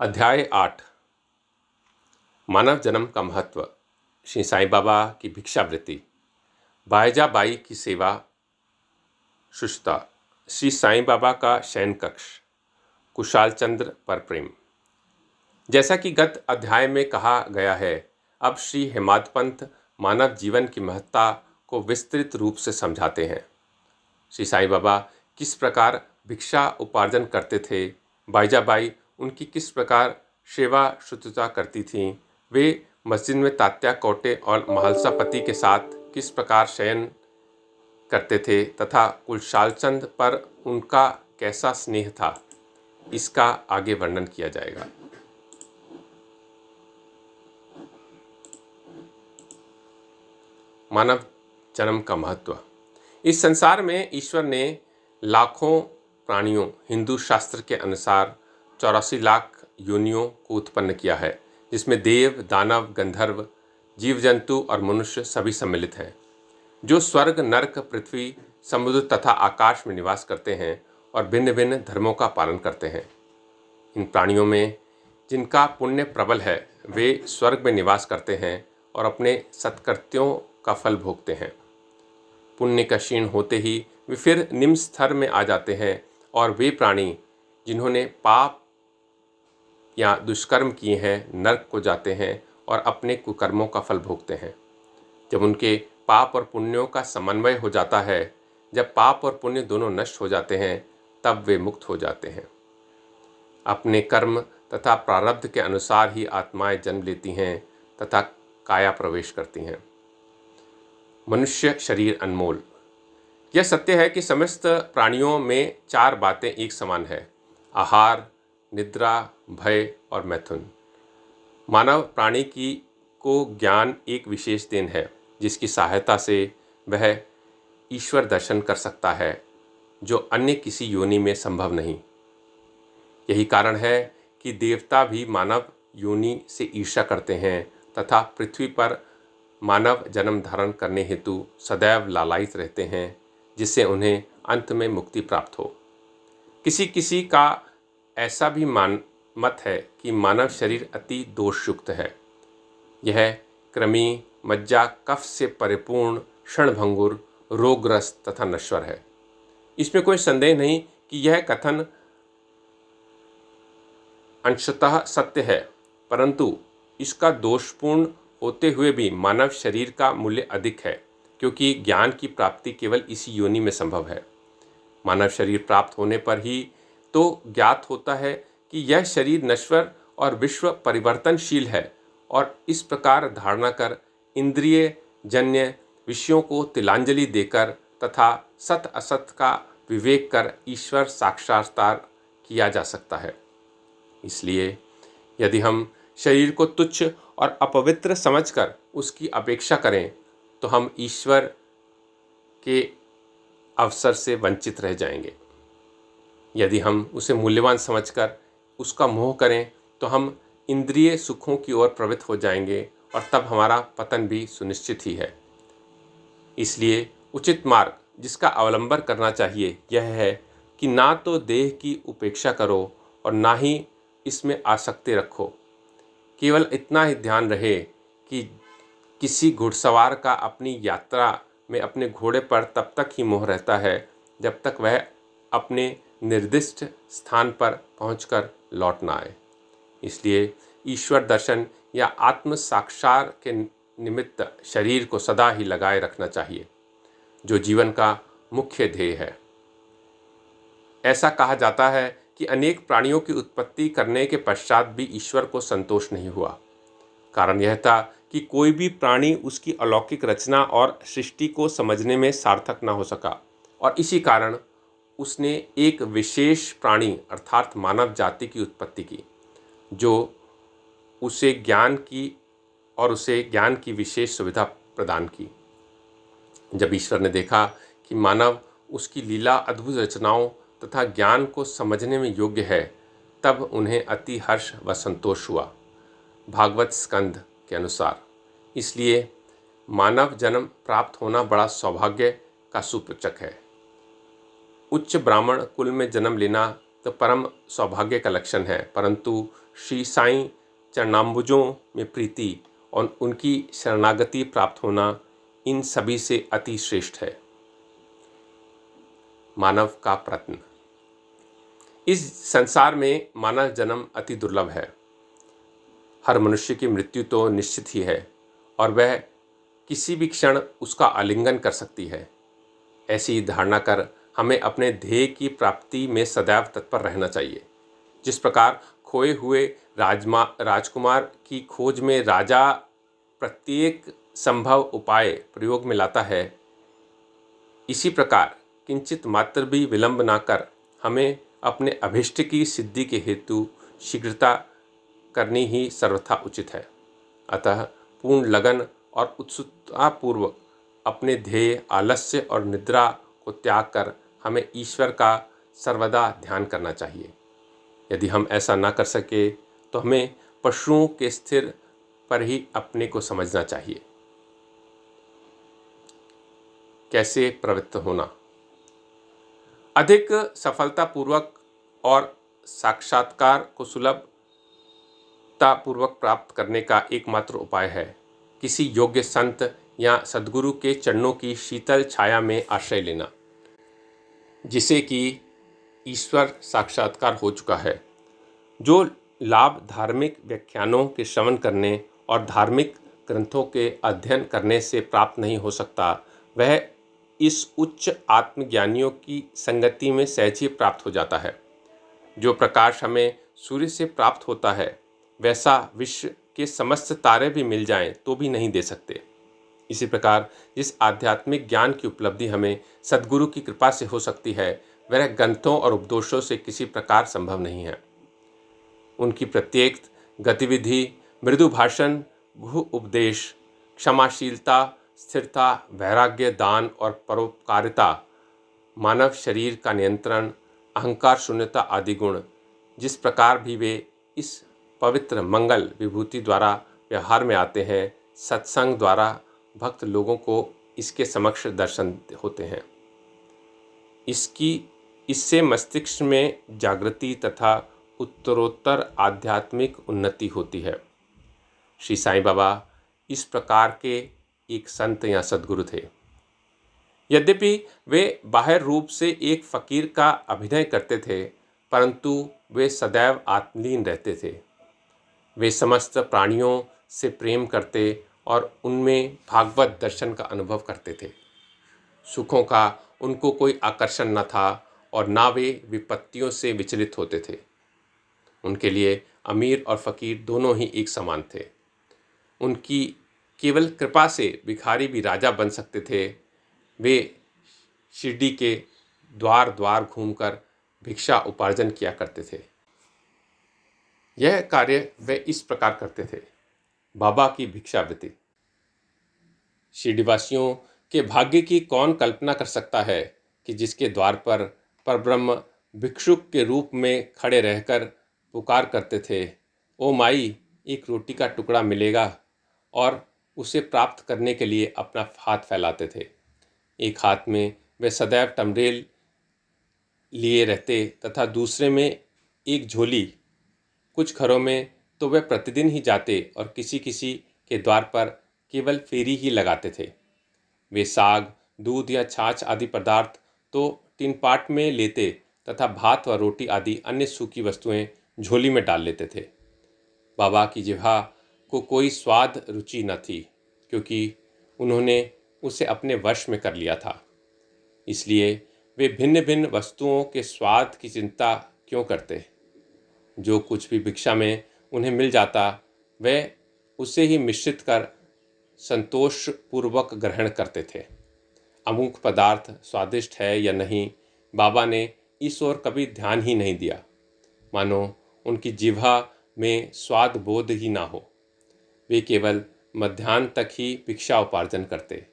अध्याय आठ। मानव जन्म का महत्व। श्री साईं बाबा की भिक्षावृत्ति। बायजा बाई की सेवा। शुष्ता श्री साईं बाबा का शयन कक्ष। कुशाल चंद्र पर प्रेम। जैसा कि गत अध्याय में कहा गया है, अब श्री हेमाद पंत मानव जीवन की महत्ता को विस्तृत रूप से समझाते हैं। श्री साईं बाबा किस प्रकार भिक्षा उपार्जन करते थे बाईजाबाई उनकी किस प्रकार सेवा शुद्धता करती थीं? वे मस्जिद में तात्या कोटे और महलसा पति के साथ किस प्रकार शयन करते थे तथा कुलशालचंद पर उनका कैसा स्नेह था? इसका आगे वर्णन किया जाएगा। मानव जन्म का महत्व। इस संसार में ईश्वर ने लाखों प्राणियों, हिंदू शास्त्र के अनुसार चौरासी लाख योनियों को उत्पन्न किया है, जिसमें देव, दानव, गंधर्व जीव जंतु और मनुष्य सभी सम्मिलित हैं। जो स्वर्ग, नरक, पृथ्वी, समुद्र तथा आकाश में निवास करते हैं और भिन्न भिन्न धर्मों का पालन करते हैं। इन प्राणियों में जिनका पुण्य प्रबल है, वे स्वर्ग में निवास करते हैं और अपने सत्कृत्यों का फल भोगते हैं। पुण्य का क्षीण होते ही वे फिर निम्न स्तर में आ जाते हैं और वे प्राणी जिन्होंने पाप या दुष्कर्म किए हैं, नरक को जाते हैं और अपने कुकर्मों का फल भोगते हैं। जब उनके पाप और पुण्यों का समन्वय हो जाता है, जब पाप और पुण्य दोनों नष्ट हो जाते हैं, तब वे मुक्त हो जाते हैं। अपने कर्म तथा प्रारब्ध के अनुसार ही आत्माएँ जन्म लेती हैं तथा काया प्रवेश करती हैं। मनुष्य शरीर अनमोल। यह सत्य है कि समस्त प्राणियों में चार बातें एक समान है, आहार निद्रा, भय और मैथुन। मानव प्राणी की को ज्ञान एक विशेष दिन है, जिसकी सहायता से वह ईश्वर दर्शन कर सकता है, जो अन्य किसी योनि में संभव नहीं। यही कारण है कि देवता भी मानव योनि से ईर्षा करते हैं तथा पृथ्वी पर मानव जन्म धारण करने हेतु सदैव लालायित रहते हैं, जिससे उन्हें अंत में मुक्ति प्राप्त हो। किसी किसी का ऐसा भी मान, मत है कि मानव शरीर अति दोषयुक्त है। यह कृमि मज्जा, कफ से परिपूर्ण, क्षणभंगुर, रोगग्रस्त तथा नश्वर है। इसमें कोई संदेह नहीं कि यह कथन अंशतः सत्य है, परंतु इसका दोषपूर्ण होते हुए भी मानव शरीर का मूल्य अधिक है, क्योंकि ज्ञान की प्राप्ति केवल इसी योनि में संभव है। मानव शरीर प्राप्त होने पर ही तो ज्ञात होता है कि यह शरीर नश्वर और विश्व परिवर्तनशील है और इस प्रकार धारणा कर इंद्रिय जन्य विषयों को तिलांजलि देकर तथा सत असत का विवेक कर ईश्वर साक्षात्कार किया जा सकता है। इसलिए यदि हम शरीर को तुच्छ और अपवित्र समझकर उसकी अपेक्षा करें तो हम ईश्वर के अवसर से वंचित रह जाएँगे। यदि हम उसे मूल्यवान समझकर उसका मोह करें तो हम इंद्रिय सुखों की ओर प्रवृत्त हो जाएँगे और तब हमारा पतन भी सुनिश्चित ही है। इसलिए उचित मार्ग जिसका अवलंबन करना चाहिए यह है कि ना तो देह की उपेक्षा करो और ना ही इसमें आसक्ति रखो। केवल इतना ही ध्यान रहे कि किसी घुड़सवार का अपनी यात्रा में अपने घोड़े पर तब तक ही मोह रहता है जब तक वह अपने निर्दिष्ट स्थान पर पहुंचकर लौट ना आए। इसलिए ईश्वर दर्शन या आत्म साक्षार के निमित्त शरीर को सदा ही लगाए रखना चाहिए, जो जीवन का मुख्य ध्येय है। ऐसा कहा जाता है कि अनेक प्राणियों की उत्पत्ति करने के पश्चात भी ईश्वर को संतोष नहीं हुआ। कारण यह था कि कोई भी प्राणी उसकी अलौकिक रचना और सृष्टि को समझने में सार्थक न हो सका, और इसी कारण उसने एक विशेष प्राणी, अर्थात मानव जाति की उत्पत्ति की, जो उसे ज्ञान की और उसे ज्ञान की विशेष सुविधा प्रदान की। जब ईश्वर ने देखा कि मानव उसकी लीला, अद्भुत रचनाओं तथा ज्ञान को समझने में योग्य है, तब उन्हें अति हर्ष व संतोष हुआ। भागवत स्कंद के अनुसार, इसलिए मानव जन्म प्राप्त होना बड़ा सौभाग्य का सुप्रचक है। उच्च ब्राह्मण कुल में जन्म लेना तो परम सौभाग्य का लक्षण है। परंतु श्री साईं चरणाम्बुजों में प्रीति और उनकी शरणागति प्राप्त होना इन सभी से अति श्रेष्ठ है। मानव का प्रत्न। इस संसार में मानव जन्म अति दुर्लभ है। हर मनुष्य की मृत्यु तो निश्चित ही है और वह किसी भी क्षण उसका आलिंगन कर सकती है। ऐसी धारणा कर हमें अपने ध्येय की प्राप्ति में सदैव तत्पर रहना चाहिए। जिस प्रकार खोए हुए राजमा, राजकुमार की खोज में राजा प्रत्येक संभव उपाय प्रयोग में लाता है, इसी प्रकार किंचित मात्र भी विलंब ना कर हमें अपने अभिष्ट की सिद्धि के हेतु शीघ्रता करनी ही सर्वथा उचित है। अतः पूर्ण लगन और उत्सुकतापूर्वक अपने ध्येय, आलस्य और निद्रा को त्याग कर हमें ईश्वर का सर्वदा ध्यान करना चाहिए। यदि हम ऐसा ना कर सके तो हमें पशुओं के स्थिर पर ही अपने को समझना चाहिए। कैसे प्रवृत्त होना? अधिक सफलतापूर्वक और साक्षात्कार को सुलभतापूर्वक प्राप्त करने का एकमात्र उपाय है। किसी योग्य संत या सदगुरु के चरणों की शीतल छाया में आश्रय लेना। जिसे कि ईश्वर साक्षात्कार हो चुका है, जो लाभ धार्मिक व्याख्यानों के श्रवण करने और धार्मिक ग्रंथों के अध्ययन करने से प्राप्त नहीं हो सकता, वह इस उच्च आत्मज्ञानियों की संगति में सहज ही प्राप्त हो जाता है। जो प्रकाश हमें सूर्य से प्राप्त होता है, वैसा विश्व के समस्त तारे भी मिल जाएँ तो भी नहीं दे सकते। इसी प्रकार जिस आध्यात्मिक ज्ञान की उपलब्धि हमें सदगुरु की कृपा से हो सकती है। वह ग्रंथों और उपदोषों से किसी प्रकार संभव नहीं है। उनकी प्रत्येक गतिविधि, मृदु भाषण, भू उपदेश, क्षमाशीलता, स्थिरता, वैराग्य, दान और परोपकारिता, मानव शरीर का नियंत्रण, अहंकार, शून्यता आदि गुण, जिस प्रकार भी वे इस पवित्र मंगल विभूति द्वारा व्यवहार में आते हैं, सत्संग द्वारा भक्त लोगों को इसके समक्ष दर्शन होते हैं। इसकी, इससे मस्तिष्क में जागृति तथा उत्तरोत्तर आध्यात्मिक उन्नति होती है। श्री साईं बाबा इस प्रकार के एक संत या सदगुरु थे। यद्यपि वे बाहर रूप से एक फ़कीर का अभिनय करते थे, परंतु वे सदैव आत्मलीन रहते थे। वे समस्त प्राणियों से प्रेम करते और उनमें भागवत दर्शन का अनुभव करते थे। सुखों का उनको कोई आकर्षण न था और ना वे विपत्तियों से विचलित होते थे। उनके लिए अमीर और फ़कीर दोनों ही एक समान थे। उनकी केवल कृपा से भिखारी भी राजा बन सकते थे। वे शिरडी के द्वार द्वार घूमकर भिक्षा उपार्जन किया करते थे। यह कार्य वे इस प्रकार करते थे। बाबा की भिक्षावृत्ति शिरडीवासियों के भाग्य की कौन कल्पना कर सकता है कि जिसके द्वार पर परब्रह्म भिक्षुक के रूप में खड़े रहकर पुकार करते थे, ओ माई, एक रोटी का टुकड़ा मिलेगा, और उसे प्राप्त करने के लिए अपना हाथ फैलाते थे। एक हाथ में वे सदैव टमरेल लिए रहते तथा दूसरे में एक झोली, कुछ घरों में तो वे प्रतिदिन ही जाते और किसी किसी के द्वार पर केवल फेरी ही लगाते थे। वे साग, दूध या छाछ आदि पदार्थ तो टिनपाट में लेते तथा भात व रोटी आदि अन्य सूखी वस्तुएँ झोली में डाल लेते थे। बाबा की जिहा को कोई स्वाद रुचि न थी, क्योंकि उन्होंने उसे अपने वश में कर लिया था। इसलिए वे भिन्न भिन्न वस्तुओं के स्वाद की चिंता क्यों करते? जो कुछ भी भिक्षा में उन्हें मिल जाता वह उसे ही मिश्रित कर संतोषपूर्वक ग्रहण करते थे। अमुक पदार्थ स्वादिष्ट है या नहीं, बाबा ने इस ओर कभी ध्यान ही नहीं दिया। मानो, उनकी जिह्वा में स्वाद बोध ही ना हो। वे केवल मध्यान्ह तक ही भिक्षा उपार्जन करते।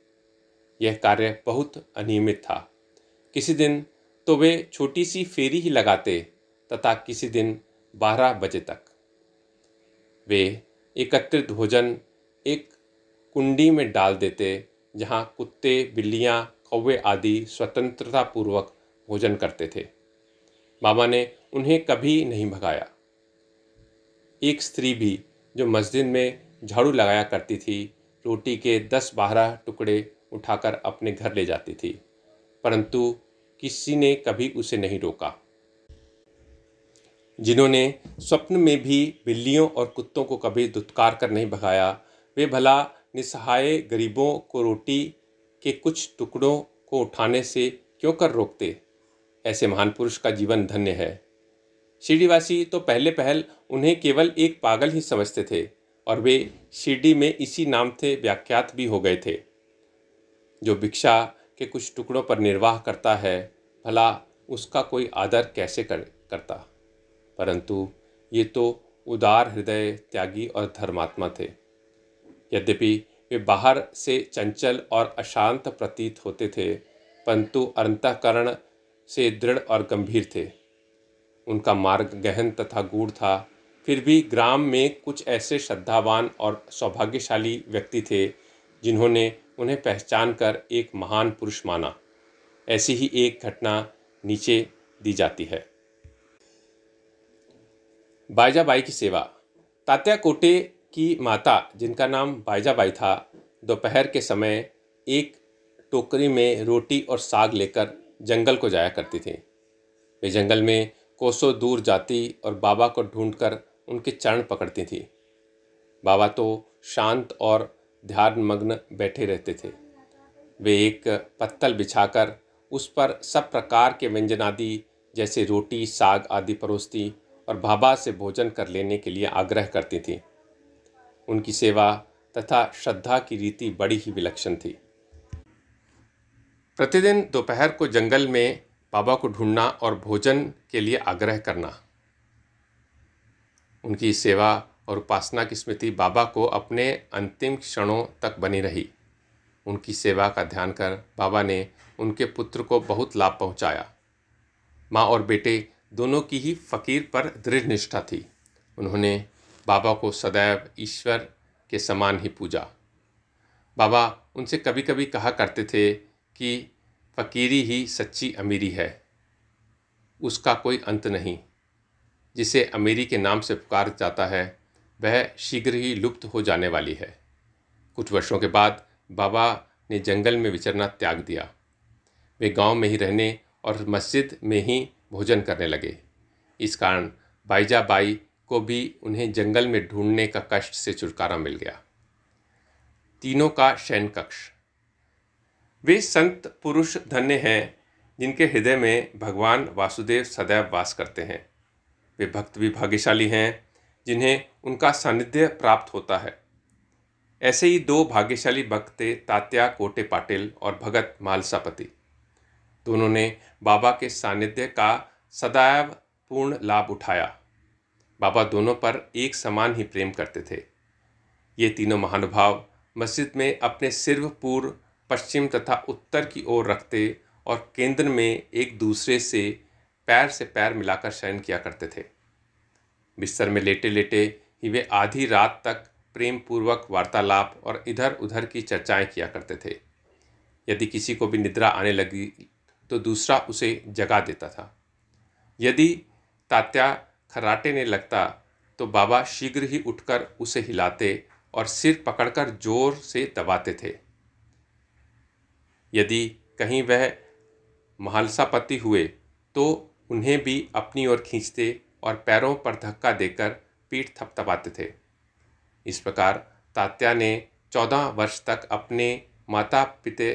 यह कार्य बहुत अनियमित था। किसी दिन तो वे छोटी सी फेरी ही लगाते, तथा किसी दिन बारह बजे तक। वे एकत्रित भोजन एक कुंडी में डाल देते, जहाँ कुत्ते, बिल्लियाँ, कौवे आदि स्वतंत्रतापूर्वक भोजन करते थे। बाबा ने उन्हें कभी नहीं भगाया। एक स्त्री भी, जो मस्जिद में झाड़ू लगाया करती थी, रोटी के दस बारह टुकड़े उठाकर अपने घर ले जाती थी, परंतु किसी ने कभी उसे नहीं रोका। जिन्होंने स्वप्न में भी बिल्लियों और कुत्तों को कभी दुत्कार कर नहीं भगाया, वे भला निसहाय गरीबों को रोटी के कुछ टुकड़ों को उठाने से क्यों कर रोकते? ऐसे महान पुरुष का जीवन धन्य है। शिरडीवासी तो पहले पहल उन्हें केवल एक पागल ही समझते थे और वे शिरडी में इसी नाम से व्याख्यात भी हो गए थे। जो भिक्षा के कुछ टुकड़ों पर निर्वाह करता है, भला उसका कोई आदर कैसे कर, करता? परंतु ये तो उदार हृदय त्यागी और धर्मात्मा थे। यद्यपि वे बाहर से चंचल और अशांत प्रतीत होते थे, परंतु अंतकरण से दृढ़ और गंभीर थे। उनका मार्ग गहन तथा गूढ़ था। फिर भी ग्राम में कुछ ऐसे श्रद्धावान और सौभाग्यशाली व्यक्ति थे, जिन्होंने उन्हें पहचान कर एक महान पुरुष माना। ऐसी ही एक घटना नीचे दी जाती है। बाईजाबाई की सेवा। तात्या कोटे की माता, जिनका नाम बाईजाबाई था, दोपहर के समय एक टोकरी में रोटी और साग लेकर जंगल को जाया करती थी। वे जंगल में कोसों दूर जाती और बाबा को ढूंढकर उनके चरण पकड़ती थी। बाबा तो शांत और ध्यान मग्न बैठे रहते थे। वे एक पत्तल बिछाकर उस पर सब प्रकार के व्यंजनादि, जैसे रोटी, साग आदि परोसती और बाबा से भोजन कर लेने के लिए आग्रह करती थी। उनकी सेवा तथा श्रद्धा की रीति बड़ी ही विलक्षण थी। प्रतिदिन दोपहर को जंगल में बाबा को ढूंढना और भोजन के लिए आग्रह करना। उनकी सेवा और उपासना की स्मृति बाबा को अपने अंतिम क्षणों तक बनी रही। उनकी सेवा का ध्यान कर बाबा ने उनके पुत्र को बहुत लाभ पहुँचाया। माँ और बेटे दोनों की ही फकीर पर दृढ़ निष्ठा थी। उन्होंने बाबा को सदैव ईश्वर के समान ही पूजा। बाबा उनसे कभी कभी कहा करते थे कि फ़कीरी ही सच्ची अमीरी है। उसका कोई अंत नहीं। जिसे अमीरी के नाम से पुकार जाता है, वह शीघ्र ही लुप्त हो जाने वाली है। कुछ वर्षों के बाद बाबा ने जंगल में विचरना त्याग दिया। वे गाँव में ही रहने और मस्जिद में ही भोजन करने लगे। इस कारण बाईजा बाई को भी उन्हें जंगल में ढूँढने का कष्ट से छुटकारा मिल गया। तीनों का शयन कक्ष। वे संत पुरुष धन्य हैं, जिनके हृदय में भगवान वासुदेव सदैव वास करते हैं। वे भक्त भी भाग्यशाली हैं, जिन्हें उनका सानिध्य प्राप्त होता है। ऐसे ही दो भाग्यशाली भक्त थे, तात्या कोटे पाटिल और भगत मालसापति। दोनों ने बाबा के सानिध्य का सदैव पूर्ण लाभ उठाया। बाबा दोनों पर एक समान ही प्रेम करते थे। ये तीनों महानुभाव मस्जिद में अपने सिर्व पूर्व, पश्चिम तथा उत्तर की ओर रखते और केंद्र में एक दूसरे से पैर से पैर मिलाकर शयन किया करते थे। बिस्तर में लेटे लेटे ही वे आधी रात तक प्रेम पूर्वक वार्तालाप और इधर उधर की चर्चाएँ किया करते थे। यदि किसी को भी निद्रा आने लगी तो दूसरा उसे जगा देता था। यदि तात्या खराटेने लगता तो बाबा शीघ्र ही उठकर उसे हिलाते और सिर पकड़कर ज़ोर से दबाते थे। यदि कहीं वह महालसापति हुए तो उन्हें भी अपनी ओर खींचते और पैरों पर धक्का देकर पीठ थपथपाते थे। इस प्रकार तात्या ने चौदह वर्ष तक अपने माता पिता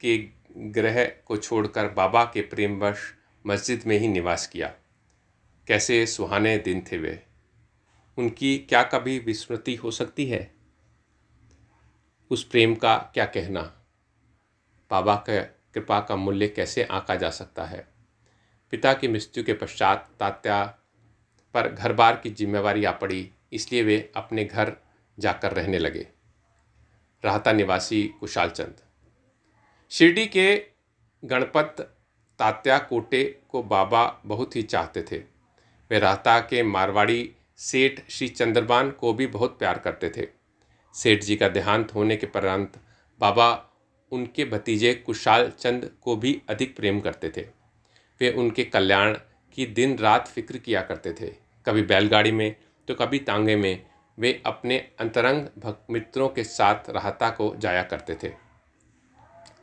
के ग्रह को छोड़कर बाबा के प्रेमवश मस्जिद में ही निवास किया। कैसे सुहाने दिन थे वे? उनकी क्या कभी विस्मृति हो सकती है? उस प्रेम का क्या कहना? बाबा के कृपा का मूल्य कैसे आंका जा सकता है? पिता की मृत्यु के पश्चात तात्या पर घर बार की जिम्मेवारी आ पड़ी, इसलिए वे अपने घर जाकर रहने लगे। राहता निवासी कुशाल चंद शिरडी के गणपत तात्या कोटे को बाबा बहुत ही चाहते थे। वे राहता के मारवाड़ी सेठ श्री चंद्रबान को भी बहुत प्यार करते थे। सेठ जी का देहांत होने के परांत बाबा उनके भतीजे कुशाल चंद को भी अधिक प्रेम करते थे। वे उनके कल्याण की दिन रात फ़िक्र किया करते थे। कभी बैलगाड़ी में तो कभी तांगे में वे अपने अंतरंग भक्त मित्रों के साथ राहता को जाया करते थे।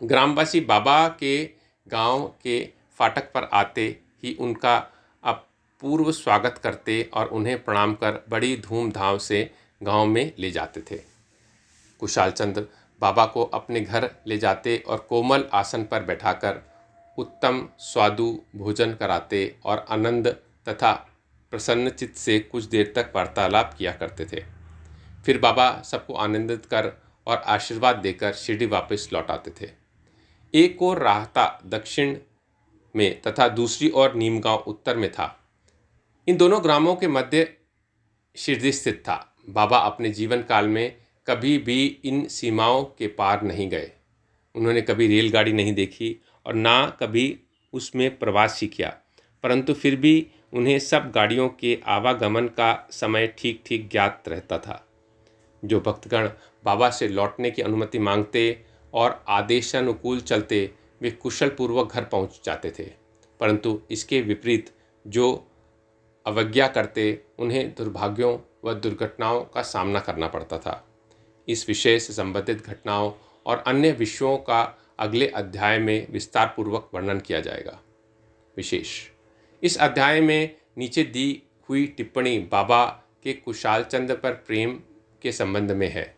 ग्रामवासी बाबा के गाँव के फाटक पर आते ही उनका अपूर्व स्वागत करते और उन्हें प्रणाम कर बड़ी धूमधाम से गाँव में ले जाते थे। कुशाल चंद्र बाबा को अपने घर ले जाते और कोमल आसन पर बैठाकर उत्तम स्वादु भोजन कराते और आनंद तथा प्रसन्नचित से कुछ देर तक वार्तालाप किया करते थे। फिर बाबा सबको आनंदित कर और आशीर्वाद देकर शिरडी वापस लौट आते थे। एक और राहता दक्षिण में तथा दूसरी ओर नीमगांव उत्तर में था। इन दोनों ग्रामों के मध्य शिरडी स्थित था। बाबा अपने जीवन काल में कभी भी इन सीमाओं के पार नहीं गए। उन्होंने कभी रेलगाड़ी नहीं देखी और ना कभी उसमें प्रवास सीखा परंतु फिर भी उन्हें सब गाड़ियों के आवागमन का समय ठीक ठीक ज्ञात रहता था। जो भक्तगण बाबा से लौटने की अनुमति मांगते और आदेशानुकूल चलते वे कुशल पूर्वक घर पहुँच जाते थे। परंतु इसके विपरीत जो अवज्ञा करते, उन्हें दुर्भाग्यों व दुर्घटनाओं का सामना करना पड़ता था। इस विषय से संबंधित घटनाओं और अन्य विषयों का अगले अध्याय में विस्तार पूर्वक वर्णन किया जाएगा। विशेष। इस अध्याय में नीचे दी हुई टिप्पणी बाबा के कुशाल चंद्र पर प्रेम के संबंध में है।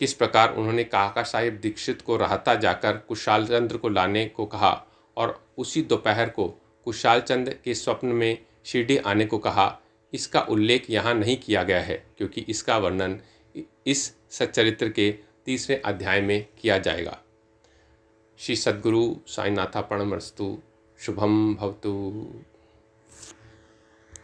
किस प्रकार उन्होंने काका साहिब दीक्षित को रहता जाकर कुशाल चंद्र को लाने को कहा और उसी दोपहर को कुशाल चंद्र के स्वप्न में शिरडी आने को कहा, इसका उल्लेख यहाँ नहीं किया गया है, क्योंकि इसका वर्णन इस सच्चरित्र के तीसरे अध्याय में किया जाएगा। श्री सद्गुरु साईनाथा प्रणमस्तु शुभम भवतु।